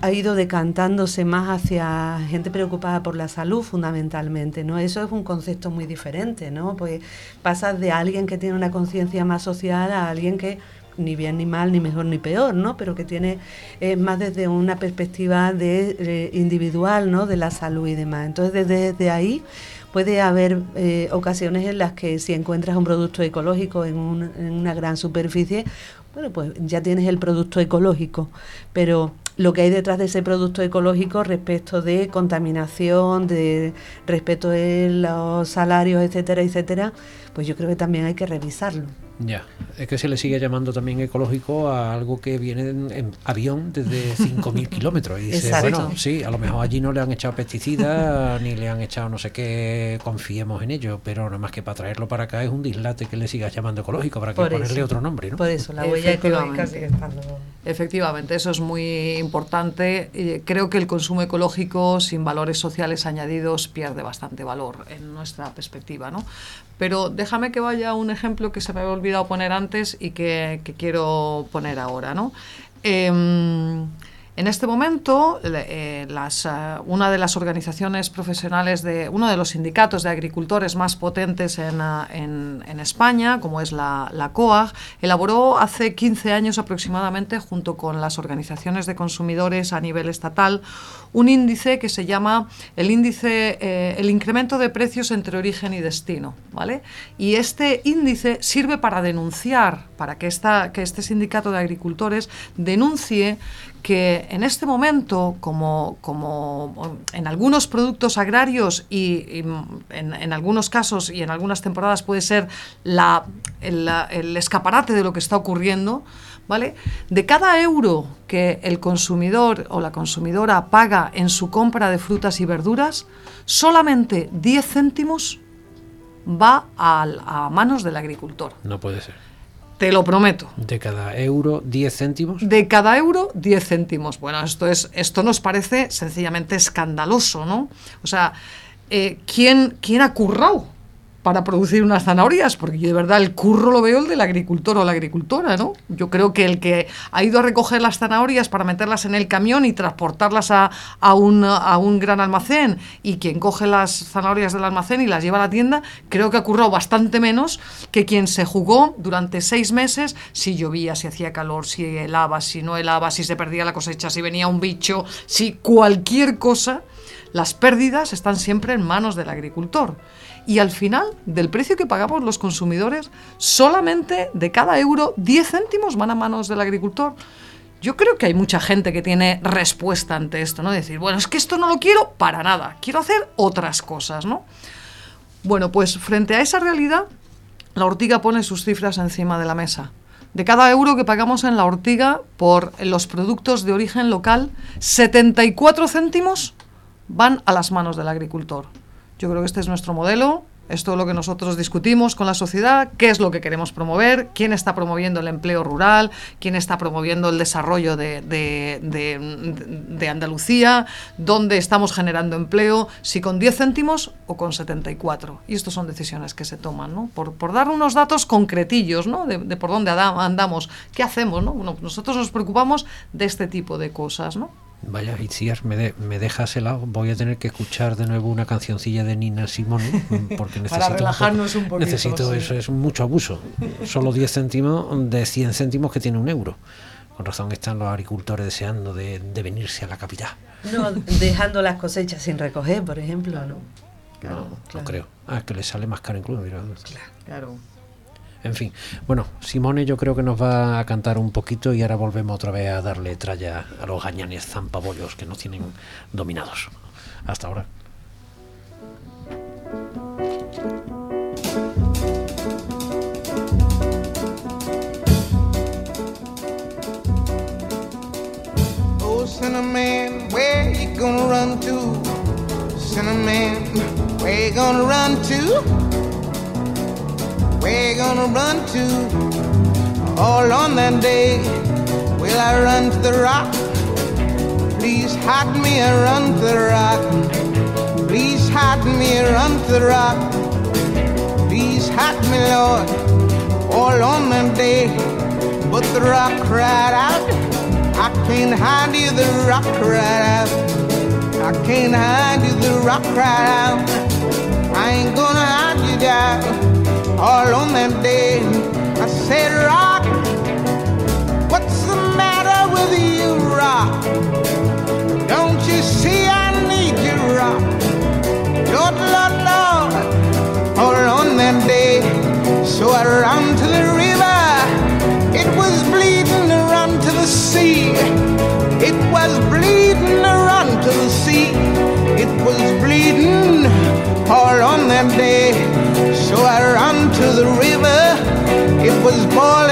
ha ido decantándose más hacia gente preocupada por la salud fundamentalmente, ¿no? Eso es un concepto muy diferente, ¿no? Pues pasas de alguien que tiene una conciencia más social a alguien que ni bien ni mal, ni mejor ni peor, ¿no? Pero que tiene eh, más desde una perspectiva de, individual, ¿no? De la salud y demás. Entonces desde ahí puede haber eh, ocasiones en las que si encuentras un producto ecológico en, una gran superficie, bueno, pues ya tienes el producto ecológico, pero lo que hay detrás de ese producto ecológico respecto de contaminación, de respecto de los salarios, etcétera, etcétera, pues yo creo que también hay que revisarlo. Ya, es que se le sigue llamando también ecológico a algo que viene en, avión desde [LAUGHS] 5.000 kilómetros. Y dice, bueno, sí, a lo mejor allí no le han echado pesticidas [LAUGHS] ni le han echado no sé qué, confiemos en ello, pero nada más que para traerlo para acá es un dislate que le sigas llamando ecológico, para que ponerle otro nombre, ¿no? Por eso, la huella ecológica sigue estando... Efectivamente, eso es muy importante. Creo que el consumo ecológico sin valores sociales añadidos pierde bastante valor en nuestra perspectiva, ¿no? Pero déjame que vaya un ejemplo que se me había olvidado poner antes y que, quiero poner ahora, ¿no? Em, en este momento, eh, eh, una de las organizaciones profesionales, de uno de los sindicatos de agricultores más potentes en, eh, España, como es la, COAG, elaboró hace 15 años aproximadamente, junto con las organizaciones de consumidores a nivel estatal, un índice que se llama el índice, el incremento de precios entre origen y destino. ¿vale? Y este índice sirve para denunciar, para que, esta, que este sindicato de agricultores denuncie que en este momento, como, en algunos productos agrarios y, en, algunos casos y en algunas temporadas puede ser la, el, escaparate de lo que está ocurriendo, ¿vale? De cada euro que el consumidor o la consumidora paga en su compra de frutas y verduras, solamente 10 céntimos va a manos del agricultor. No puede ser. Te lo prometo. ¿De cada euro 10 céntimos? De cada euro 10 céntimos. Bueno, esto, es, esto nos parece sencillamente escandaloso, ¿no? O sea, eh, ¿quién, ¿quién ha currado para producir unas zanahorias, porque yo de verdad el curro lo veo el del agricultor o la agricultora, ¿no? Yo creo que el que ha ido a recoger las zanahorias para meterlas en el camión y transportarlas a, un, a un gran almacén y quien coge las zanahorias del almacén y las lleva a la tienda, creo que ha currado bastante menos que quien se jugó durante seis meses si llovía, si hacía calor, si helaba, si no helaba, si se perdía la cosecha, si venía un bicho, si cualquier cosa, las pérdidas están siempre en manos del agricultor y al final del precio que pagamos los consumidores, solamente de cada euro 10 céntimos van a manos del agricultor. Yo creo que hay mucha gente que tiene respuesta ante esto, ¿no? Decir, bueno, es que esto no lo quiero para nada, quiero hacer otras cosas, ¿no? Bueno, pues frente a esa realidad, la ortiga pone sus cifras encima de la mesa. De cada euro que pagamos en la ortiga por los productos de origen local, 74 céntimos van a las manos del agricultor. Yo creo que este es nuestro modelo, es lo que nosotros discutimos con la sociedad, qué es lo que queremos promover, quién está promoviendo el empleo rural, quién está promoviendo el desarrollo de, de, Andalucía, dónde estamos generando empleo, si con 10 céntimos o con 74. Y estas son decisiones que se toman, ¿no? Por, por dar unos datos concretillos, ¿no? De, por dónde andamos, qué hacemos, ¿no? Bueno, nosotros nos preocupamos de este tipo de cosas, ¿no? Vaya, Itziar, me, de, me dejas helado. Voy a tener que escuchar de nuevo una cancioncilla de Nina Simone porque [LAUGHS] necesito, Para relajarnos un poquito. Necesito eso, es mucho abuso. Solo 10 céntimos de 100 céntimos que tiene un euro. Con razón están los agricultores deseando de, venirse a la capital. No, dejando las cosechas sin recoger, por ejemplo, ¿no? Claro, no, creo. Ah, que le sale más caro incluso. Claro. claro. En fin, bueno, Simone yo creo que nos va a cantar un poquito y ahora volvemos otra vez a darle tralla a los gañanes zampabollos que nos tienen dominados. Hasta ahora. Oh, Cinnamon, where you run to? Cinnamon, where you run to? Where you gonna run to? All on that day, will I run to the rock? Please hide me and run to the rock. Please hide me and run to the rock. Please hide me, Lord, all on that day. But the rock cried out. I can't hide you, the rock cried out. I can't hide you, the rock cried out. I ain't gonna hide you down all on that day. I said, Rock, what's the matter with you, Rock? Don't you see I need you, Rock? Lord, Lord, Lord, all on that day. So I ran to the river. It was bleeding around to the sea. It was bleeding around was born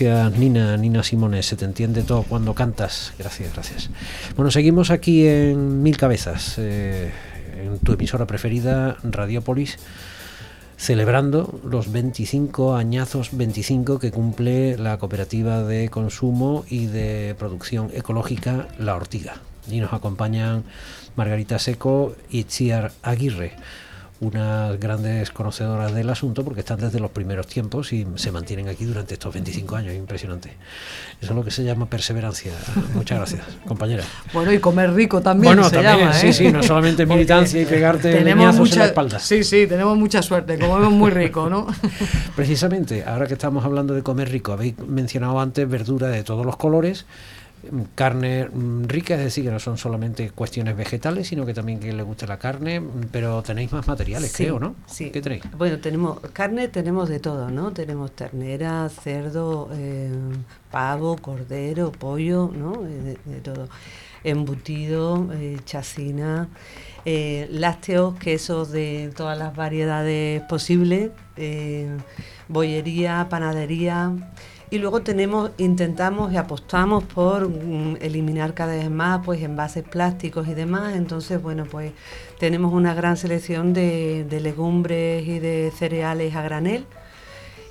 Gracias Nina, Nina Simone, se te entiende todo cuando cantas. Gracias, gracias. Bueno, seguimos aquí en Mil Cabezas, eh, en tu emisora preferida, Radiopolis, celebrando los 25 añazos 25 que cumple la cooperativa de consumo y de producción ecológica La Ortiga. Y nos acompañan Margarita Seco y Chiar Aguirre unas grandes conocedoras del asunto porque están desde los primeros tiempos y se mantienen aquí durante estos 25 años, impresionante. Eso es lo que se llama perseverancia. Muchas gracias, compañera. Bueno, y comer rico también Bueno, se también, llama, sí, ¿eh? sí, no solamente militancia y pegarte tenemos leñazos en mucha, la espalda. Sí, sí, tenemos mucha suerte, comemos muy rico, ¿no? [LAUGHS] Precisamente, ahora que estamos hablando de comer rico, habéis mencionado antes verdura de todos los colores, carne mm, rica, es decir, que no son solamente cuestiones vegetales, sino que también que le guste la carne, mm, pero tenéis más materiales, Sí, creo, ¿no? Sí. ¿Qué tenéis? Bueno, tenemos carne, tenemos de todo, ¿no? Tenemos ternera, cerdo, eh, pavo, cordero, pollo, ¿no? Eh, De, de todo. Embutido, eh, chacina, eh, lácteos, quesos de todas las variedades posibles, bollería, panadería. Y luego tenemos, intentamos y apostamos por mm, eliminar cada vez más pues envases plásticos y demás. Entonces, bueno, pues tenemos una gran selección de, de legumbres y de cereales a granel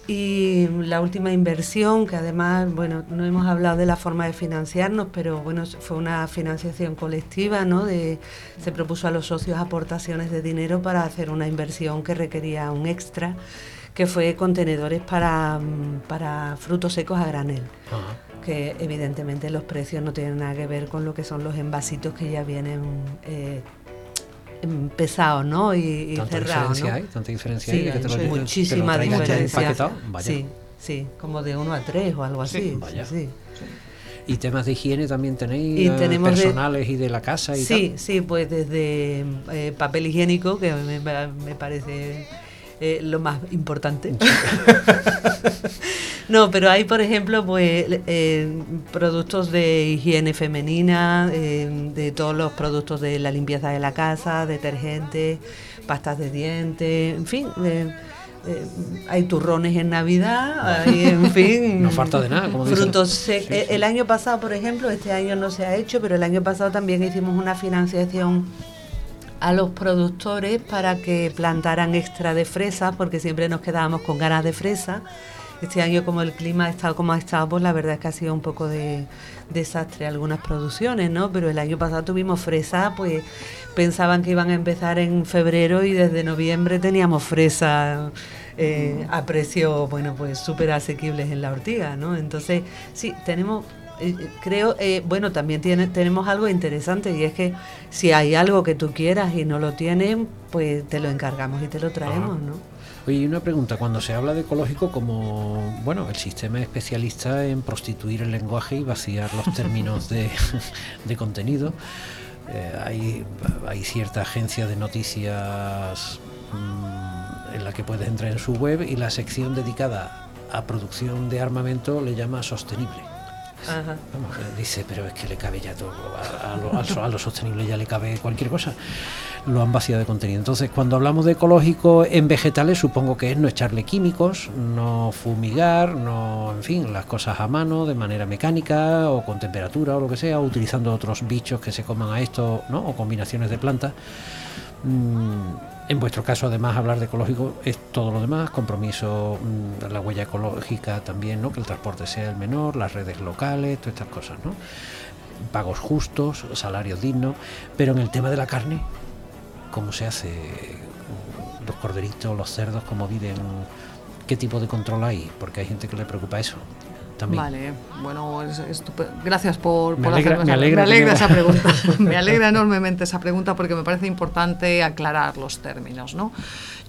Y la última inversión, que además, bueno, no hemos hablado de la forma de financiarnos, pero bueno, fue una financiación colectiva, ¿no? De, se propuso a los socios aportaciones de dinero para hacer una inversión que requería un extra, que fue contenedores para, para frutos secos a granel. Que evidentemente los precios no tienen nada que ver con lo que son los envasitos que ya vienen eh, pesado, ¿no? Y, y ¿Tanta cerrado, diferencia ¿no? hay? ¿Tanta diferencia Sí, hay? que te lo hay lleven- te lo muchísima diferencia. Vaya. Sí, sí, como de uno a tres o algo así. sí, Vaya. sí. ¿Y temas de higiene también tenéis? Y tenemos de- personales y de la casa y Sí, tal? sí, pues desde eh, papel higiénico, que me, me parece eh, lo más importante. [LAUGHS] no, pero hay, por ejemplo, pues eh, productos de higiene femenina, eh, de todos los productos de la limpieza de la casa, detergentes, pastas de dientes, en fin. eh, hay turrones en Navidad, hay, en [LAUGHS] fin. No falta de nada, como. Frutos sí. El año pasado, por ejemplo, este año no se ha hecho, pero el año pasado también hicimos una financiación a los productores para que plantaran extra de fresas, porque siempre nos quedábamos con ganas de fresa. Este año, como el clima ha estado como ha estado, pues la verdad es que ha sido un poco de desastre algunas producciones, ¿no? Pero el año pasado tuvimos fresa, pues pensaban que iban a empezar en febrero y desde noviembre teníamos fresa eh, a precios, bueno, pues súper asequibles en la ortiga, ¿no? Entonces, sí, tenemos creo, eh, bueno, también tiene, tenemos algo interesante y es que si hay algo que tú quieras y no lo tienen, pues te lo encargamos y te lo traemos, ¿no? Oye, una pregunta, cuando se habla de ecológico como, bueno, el sistema es especialista en prostituir el lenguaje y vaciar los términos de, de contenido, eh, hay, hay cierta agencia de noticias mm, en la que puedes entrar en su web y la sección dedicada a producción de armamento le llama sostenible. Dice, pero es que le cabe ya todo, a, a lo sostenible ya le cabe cualquier cosa. Lo han vaciado de contenido. Entonces, cuando hablamos de ecológico en vegetales, supongo que es no echarle químicos, no fumigar, no, en fin, las cosas a mano, de manera mecánica o con temperatura o lo que sea, utilizando otros bichos que se coman a esto, ¿no? O combinaciones de plantas. Mm, en vuestro caso, además, hablar de ecológico es todo lo demás, compromiso, mm, la huella ecológica también, ¿no? que el transporte sea el menor, las redes locales, todas estas cosas, ¿no? pagos justos, salarios dignos, pero en el tema de la carne, ¿cómo se hace? Los corderitos, los cerdos, ¿cómo viven? ¿Qué tipo de control hay? Porque hay gente que le preocupa eso también. Vale, bueno, es gracias por, Me alegra- hacerme me alegra me alegra que esa pregunta. [LAUGHS] me alegra enormemente esa pregunta porque me parece importante aclarar los términos, ¿no?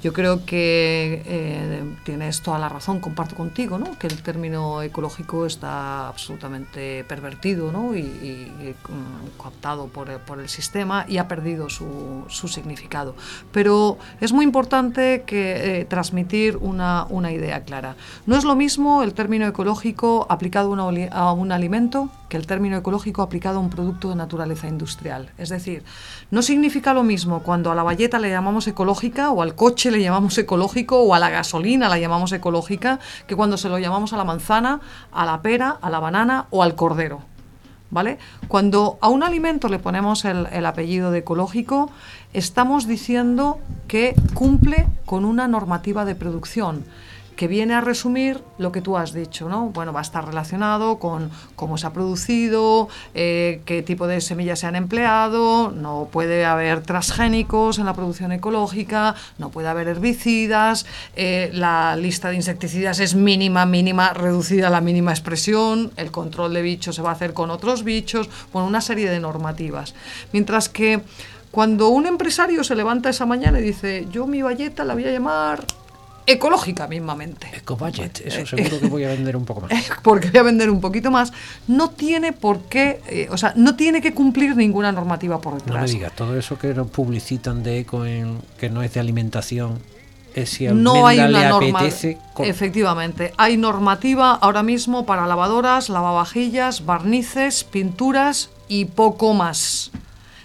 Yo creo que eh, tienes toda la razón, comparto contigo, ¿no? Que el término ecológico está absolutamente pervertido, ¿no? Y, y, y, mm, cooptado por, por el sistema y ha perdido su, su significado. Pero es muy importante que eh, transmitir una, una idea clara. No es lo mismo el término ecológico aplicado a un alimento que el término ecológico aplicado a un producto de naturaleza industrial. Es decir, no significa lo mismo cuando a la valleta le llamamos ecológica o al coche le llamamos ecológico o a la gasolina la llamamos ecológica que cuando se lo llamamos a la manzana, a la pera, a la banana o al cordero. ¿Vale? Cuando a un alimento le ponemos el, el apellido de ecológico, estamos diciendo que cumple con una normativa de producción que viene a resumir lo que tú has dicho, ¿no? Bueno, va a estar relacionado con cómo se ha producido, eh, qué tipo de semillas se han empleado, no puede haber transgénicos en la producción ecológica, no puede haber herbicidas, eh, la lista de insecticidas es mínima, mínima, reducida a la mínima expresión, el control de bichos se va a hacer con otros bichos, bueno, una serie de normativas. Mientras que cuando un empresario se levanta esa mañana y dice, yo mi valleta la voy a llamar ecológica mismamente. Ecobudget, eso seguro que voy a vender un poco más. [LAUGHS] porque voy a vender un poquito más, no tiene por qué, eh, o sea, no tiene que cumplir ninguna normativa por No me detrás. digas, todo eso que nos publicitan de eco en, que no es de alimentación, es si no hay una norma. apetece. Efectivamente, hay normativa ahora mismo para lavadoras, lavavajillas, barnices, pinturas y poco más.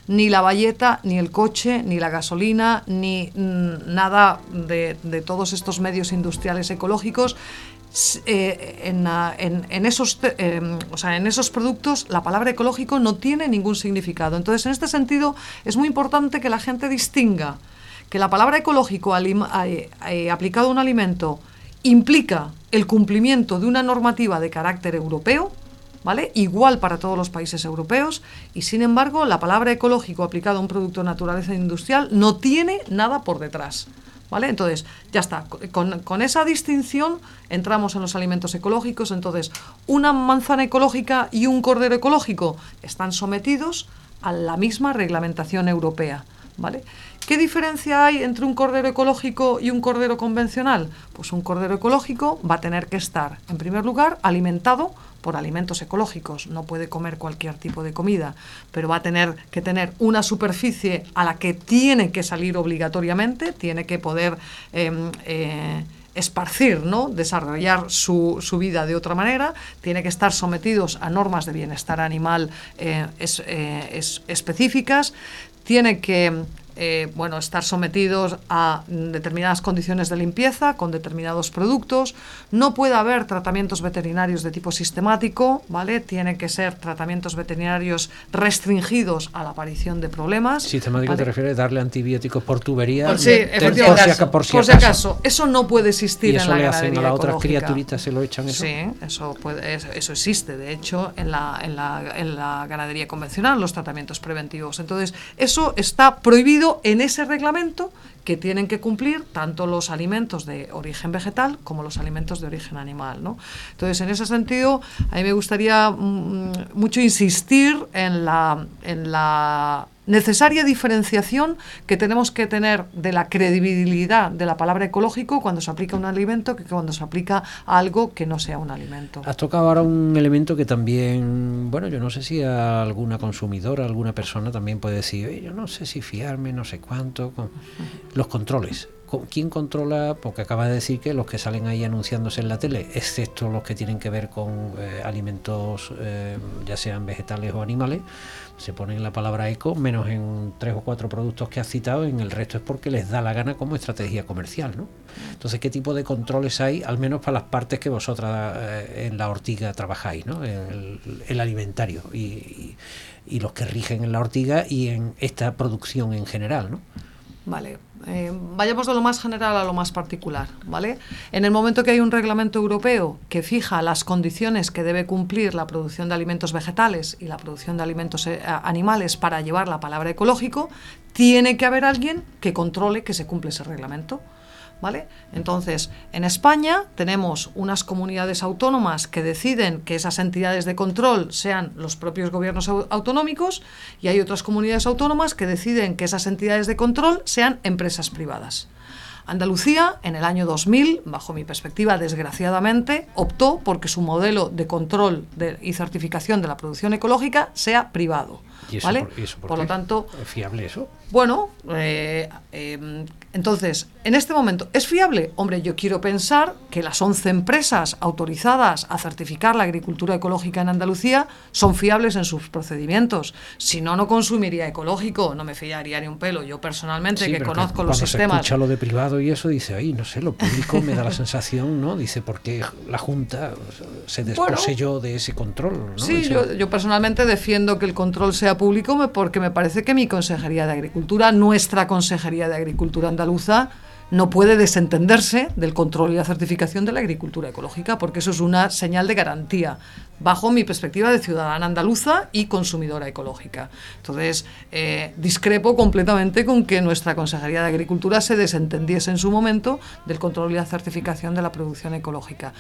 Ni la valleta, ni el coche, ni la gasolina, ni mm, nada de, todos estos medios industriales ecológicos. Eh, en, ah, en- esos, em, o sea, en esos productos la palabra ecológico no tiene ningún significado. Entonces, en este sentido, es muy importante que la gente distinga que la palabra ecológico eh, eh, aplicado a un alimento implica el cumplimiento de una normativa de carácter europeo, ¿vale? Igual para todos los países europeos y sin embargo la palabra ecológico aplicado a un producto de naturaleza industrial no tiene nada por detrás. ¿Vale? Entonces, ya está. Con, con, esa distinción entramos en los alimentos ecológicos. Entonces, una manzana ecológica y un cordero ecológico están sometidos a la misma reglamentación europea. ¿Vale? ¿Qué diferencia hay entre un cordero ecológico y un cordero convencional? Pues un cordero ecológico va a tener que estar, en primer lugar, alimentado por alimentos ecológicos, no puede comer cualquier tipo de comida, pero va a tener que tener una superficie a la que tiene que salir obligatoriamente, tiene que poder eh, eh, esparcir, ¿no? desarrollar su, su, vida de otra manera, tiene que estar sometidos a normas de bienestar animal eh, es, específicas, tiene que eh, bueno, estar sometidos a determinadas condiciones de limpieza con determinados productos. No puede haber tratamientos veterinarios de tipo sistemático, ¿vale? Tienen que ser tratamientos veterinarios restringidos a la aparición de problemas. Sistemático ¿vale? te refieres a darle antibióticos por tubería. Por, sí, de- efectivamente. por si aca- por si Por si acaso. acaso. Eso no puede existir Y eso en la le hacen a ganadería las otras criaturitas, se lo echan eso. Sí, eso, puede, es- eso existe, de hecho, en la, en, la, en la ganadería convencional, los tratamientos preventivos. Entonces, eso está prohibido en ese reglamento que tienen que cumplir tanto los alimentos de origen vegetal como los alimentos de origen animal. ¿no? Entonces, en ese sentido, a mí me gustaría mm, mucho insistir en la, en la necesaria diferenciación que tenemos que tener de la credibilidad de la palabra ecológico cuando se aplica a un alimento que cuando se aplica a algo que no sea un alimento. Has tocado ahora un elemento que también, bueno, yo no sé si a alguna consumidora, alguna persona también puede decir, "Oye, yo no sé si fiarme, no sé cuánto, con los controles. ¿Con- ¿Quién controla? Porque acaba de decir que los que salen ahí anunciándose en la tele, excepto los que tienen que ver con eh, alimentos, eh, ya sean vegetales o animales, se ponen la palabra eco, menos en tres o cuatro productos que has citado, en el resto es porque les da la gana como estrategia comercial, ¿no? Entonces, ¿qué tipo de controles hay, al menos para las partes que vosotras eh, en la ortiga trabajáis, ¿no? El, el alimentario y, y- los que rigen en la ortiga y en esta producción en general, ¿no? Vale, eh, vayamos de lo más general a lo más particular, ¿vale? En el momento que hay un reglamento europeo que fija las condiciones que debe cumplir la producción de alimentos vegetales y la producción de alimentos eh, animales para llevar la palabra ecológico, tiene que haber alguien que controle que se cumple ese reglamento. Entonces, en España tenemos unas comunidades autónomas que deciden que esas entidades de control sean los propios gobiernos au- autonómicos y hay otras comunidades autónomas que deciden que esas entidades de control sean empresas privadas. Andalucía, en el año 2000, bajo mi perspectiva, desgraciadamente, optó porque su modelo de control y certificación de la producción ecológica sea privado. ¿Y eso ¿vale? por, y eso por por lo tanto, ¿Es fiable eso? bueno, eh, eh, entonces, en este momento, ¿es fiable? Hombre, yo quiero pensar que las 11 empresas autorizadas a certificar la agricultura ecológica en Andalucía son fiables en sus procedimientos. Si no, no consumiría ecológico, no me fiaría ni un pelo. Yo personalmente, Sí, que conozco los cuando sistemas... se escucha lo de privado y eso dice, ay, no sé, lo público me da la [LAUGHS] sensación, ¿no? Dice, porque la Junta se desposeyó de ese control, ¿no? Sí, yo, yo personalmente defiendo que el control sea público porque me parece que mi Consejería de Agricultura, nuestra Consejería de Agricultura andaluza, no puede desentenderse del control y la certificación de la agricultura ecológica, porque eso es una señal de garantía, bajo mi perspectiva de ciudadana andaluza y consumidora ecológica. Entonces, eh, discrepo completamente con que nuestra Consejería de Agricultura se desentendiese en su momento del control y la certificación de la producción ecológica.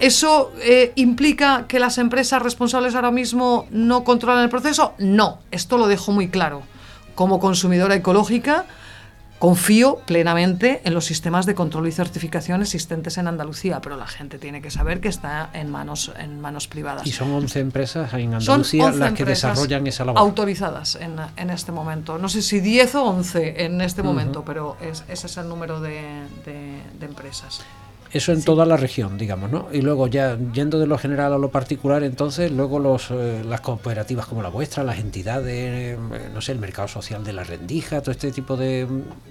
¿Eso eh, implica que las empresas responsables ahora mismo no controlan el proceso? No, esto lo dejo muy claro. Como consumidora ecológica, confío plenamente en los sistemas de control y certificación existentes en Andalucía, pero la gente tiene que saber que está en manos, en manos privadas. Y son 11 empresas en Andalucía 11 las que desarrollan esa labor. Autorizadas en, en este momento. No sé si 10 o 11 en este momento, pero es- ese es el número de, de- de empresas. Eso en toda la región, digamos, ¿no? Y luego ya yendo de lo general a lo particular, entonces luego los, eh, las cooperativas como la vuestra, las entidades, eh, no sé, el mercado social de la rendija, todo este tipo de,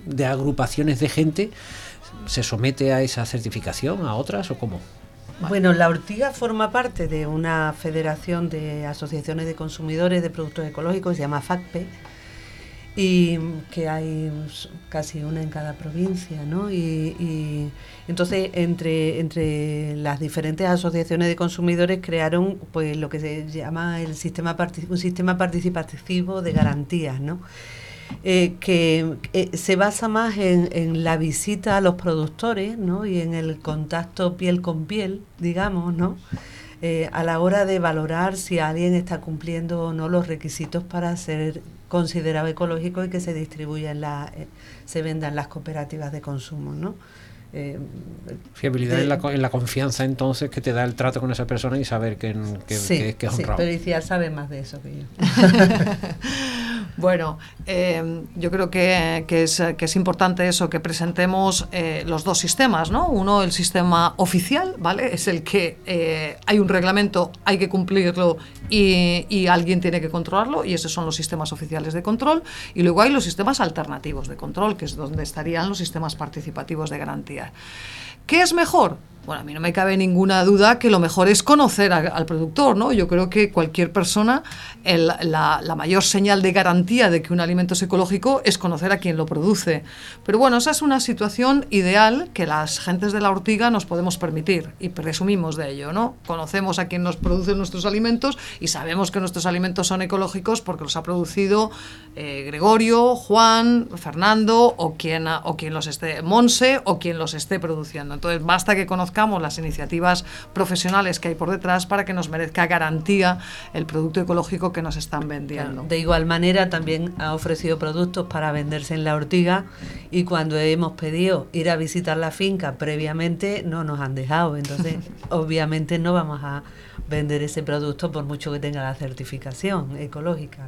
de agrupaciones de gente, ¿se somete a esa certificación, a otras o cómo? Bueno, la ortiga forma parte de una federación de asociaciones de consumidores de productos ecológicos, se llama FACPE, y que hay casi una en cada provincia, ¿no? Y, entonces entre, entre las diferentes asociaciones de consumidores crearon pues lo que se llama el sistema un sistema participativo de garantías, ¿no? Eh, que eh, se basa más en, en, la visita a los productores ¿no? y en el contacto piel con piel, digamos, ¿no? Eh, a la hora de valorar si alguien está cumpliendo o no los requisitos para ser considerado ecológico y que se distribuya en la, eh, se venda en las cooperativas de consumo, ¿no? Eh, Fiabilidad en, la, en, la, confianza entonces que te da el trato con esa persona y saber que, que, sí, que, es honrado. Sí, pero sabe más de eso que yo. [LAUGHS] Bueno, eh, yo creo que, es, importante eso, que presentemos eh, los dos sistemas, ¿no? Uno, el sistema oficial, ¿vale? Es el que eh, hay un reglamento, hay que cumplirlo y, y, alguien tiene que controlarlo, y esos son los sistemas oficiales de control. Y luego hay los sistemas alternativos de control, que es donde estarían los sistemas participativos de garantía. ¿Qué es mejor? Bueno, a mí no me cabe ninguna duda que lo mejor es conocer al productor, ¿no? Yo creo que cualquier persona, la, mayor señal de garantía de que un alimento es ecológico es conocer a quien lo produce. Pero bueno, esa es una situación ideal que las gentes de la ortiga nos podemos permitir y presumimos de ello, ¿no? Conocemos a quien nos produce nuestros alimentos y sabemos que nuestros alimentos son ecológicos porque los ha producido eh, Gregorio, Juan, Fernando o quien, o quien los esté, Monse o quien los esté produciendo. Entonces basta que conozcamos las iniciativas profesionales que hay por detrás para que nos merezca garantía el producto ecológico que nos están vendiendo. De igual manera, también ha ofrecido productos para venderse en la ortiga y cuando hemos pedido ir a visitar la finca previamente no nos han dejado. Entonces, [LAUGHS] obviamente no vamos a vender ese producto por mucho que tenga la certificación ecológica.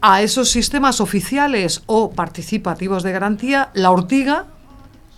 A esos sistemas oficiales o participativos de garantía, la ortiga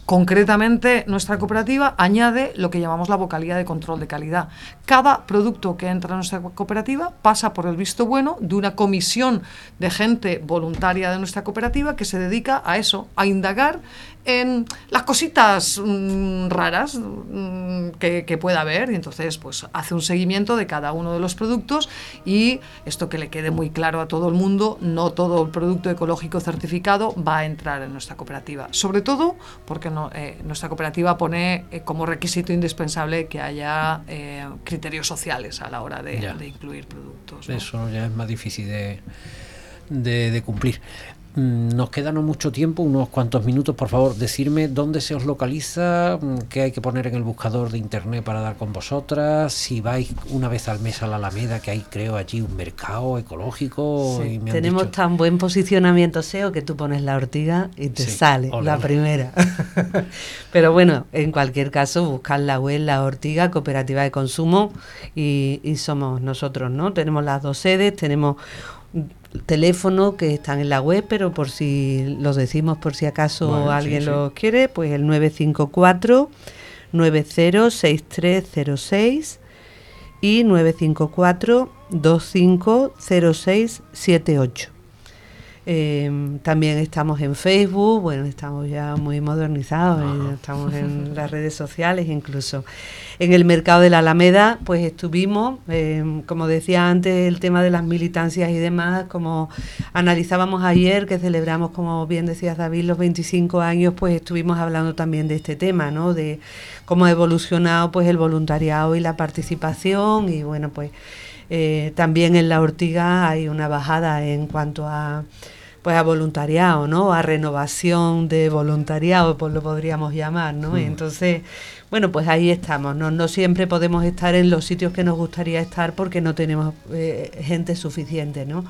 Concretamente, nuestra cooperativa añade lo que llamamos la vocalía de control de calidad. Cada producto que entra en nuestra cooperativa pasa por el visto bueno de una comisión de gente voluntaria de nuestra cooperativa que se dedica a eso, a indagar en las cositas mm, raras mm, que, pueda haber. Y entonces pues hace un seguimiento de cada uno de los productos y esto que le quede muy claro a todo el mundo, no todo el producto ecológico certificado va a entrar en nuestra cooperativa, sobre todo porque eh, nuestra cooperativa pone eh, como requisito indispensable que haya eh, criterios sociales a la hora de, incluir productos. Eso ya es más difícil de, de cumplir. Mm, nos queda no mucho tiempo, unos cuantos minutos, por favor, decirme dónde se os localiza, mm, qué hay que poner en el buscador de internet para dar con vosotras, si vais una vez al mes a la Alameda, que hay creo allí un mercado ecológico. tenemos tan buen posicionamiento SEO que tú pones la ortiga y te sale la primera. [LAUGHS] Pero bueno, en cualquier caso, buscar la web La Ortiga, Cooperativa de Consumo, y, y somos nosotros, ¿no? Tenemos las dos sedes, tenemos teléfono que están en la web, pero por si los decimos por si acaso alguien lo quiere, pues el 954 906306 y 954 250678. Eh, también estamos en Facebook, bueno, estamos ya muy modernizados, estamos en las redes sociales incluso. En el mercado de la Alameda, pues estuvimos, eh, como decía antes, el tema de las militancias y demás, como analizábamos ayer, que celebramos, como bien decías David, los 25 años, pues estuvimos hablando también de este tema, ¿no? De cómo ha evolucionado pues el voluntariado y la participación y bueno, pues eh, también en la ortiga hay una bajada en cuanto a pues a voluntariado, ¿no? A renovación de voluntariado, pues lo podríamos llamar, ¿no? Y hmm. entonces, bueno, pues ahí estamos. No, no siempre podemos estar en los sitios que nos gustaría estar porque no tenemos eh, gente suficiente, ¿no?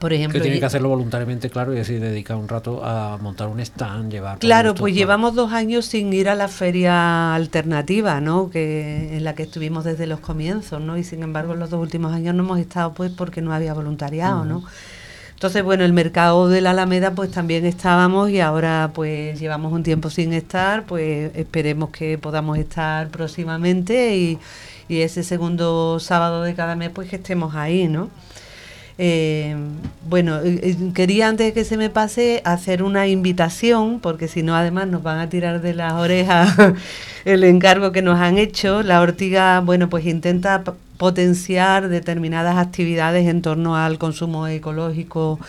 Por ejemplo, que tiene que hacerlo voluntariamente, claro, y así dedicar un rato a montar un stand, llevar. Claro, pues llevamos dos años sin ir a la feria alternativa, ¿no? Que en la que estuvimos desde los comienzos, ¿no? Y sin embargo, en los dos últimos años no hemos estado, pues, porque no había voluntariado, ¿no? Entonces, bueno, el mercado de la Alameda pues también estábamos y ahora pues llevamos un tiempo sin estar, pues esperemos que podamos estar próximamente y, ese segundo sábado de cada mes pues que estemos ahí, ¿no? Eh, bueno, quería antes de que se me pase hacer una invitación, porque si no además nos van a tirar de las orejas [LAUGHS] el encargo que nos han hecho. La ortiga, bueno, pues intenta potenciar determinadas actividades en torno al consumo ecológico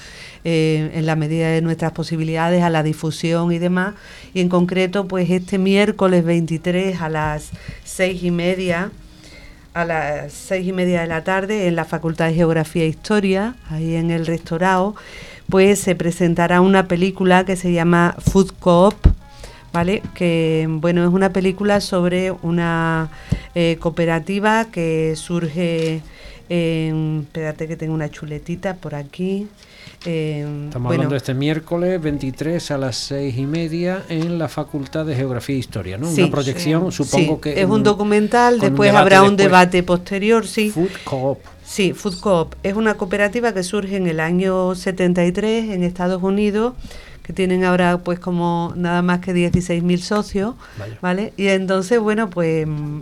eh, en la medida de nuestras posibilidades, a la difusión y demás. Y en concreto, pues este miércoles 23 a las seis y media a las seis y media de la tarde en la Facultad de Geografía e Historia, ahí en el Rectorado, pues se presentará una película que se llama Food Coop, ¿vale? Que bueno, es una película sobre una eh, cooperativa que surge en, espérate que tengo una chuletita por aquí, eh, Estamos hablando de este miércoles 23 a las seis y media en la Facultad de Geografía e Historia, ¿no? Una proyección, supongo que... Es un documental, después habrá un debate posterior, sí. Food Coop. Sí, Food Coop. Es una cooperativa que surge en el año 73 en Estados Unidos que tienen ahora pues como nada más que 16.000 socios, ¿vale? Y entonces, bueno, pues mm,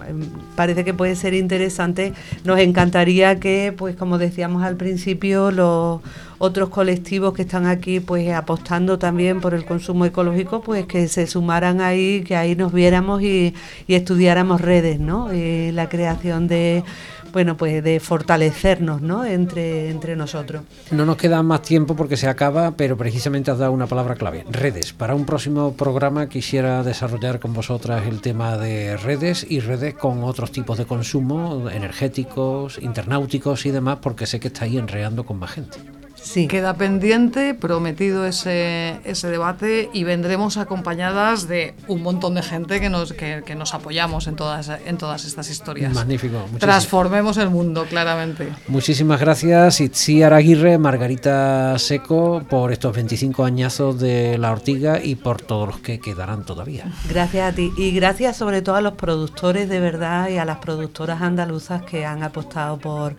parece que puede ser interesante. Nos encantaría que, pues como decíamos al principio, los otros colectivos que están aquí pues apostando también por el consumo ecológico, pues que se sumaran ahí, que ahí nos viéramos y, estudiáramos redes, ¿no? Eh, la creación de bueno, pues de fortalecernos, ¿no? Entre, entre nosotros. No nos queda más tiempo porque se acaba, pero precisamente has dado una palabra clave, redes. Para un próximo programa quisiera desarrollar con vosotras el tema de redes y redes con otros tipos de consumo, energéticos, internáuticos y demás, porque sé que está ahí enreando con más gente. Sí. Queda pendiente, prometido ese, ese debate y vendremos acompañadas de un montón de gente que nos, que, nos apoyamos en todas, en todas estas historias. Magnífico. Transformemos el mundo, claramente. Muchísimas gracias, Itziar Aguirre, Margarita Seco, por estos 25 añazos de La Ortiga y por todos los que quedarán todavía. Gracias a ti y gracias sobre todo a los productores de verdad y a las productoras andaluzas que han apostado por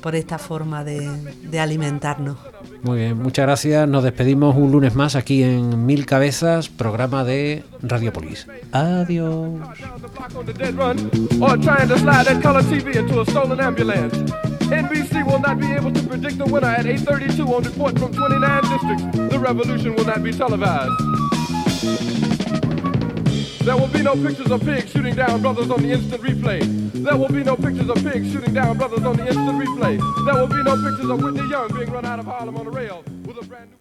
por esta forma de, de alimentarnos. Muy bien, muchas gracias. Nos despedimos un lunes más aquí en Mil Cabezas, programa de Radiopolis. Adiós. NBC will not be able to predict the winner at 8.32 on report from 29 districts. The revolution will not be televised. There will be no pictures of pigs shooting down brothers on the instant replay. There will be no pictures of pigs shooting down brothers on the instant replay. There will be no pictures of Whitney Young being run out of Harlem on a rail with a brand new.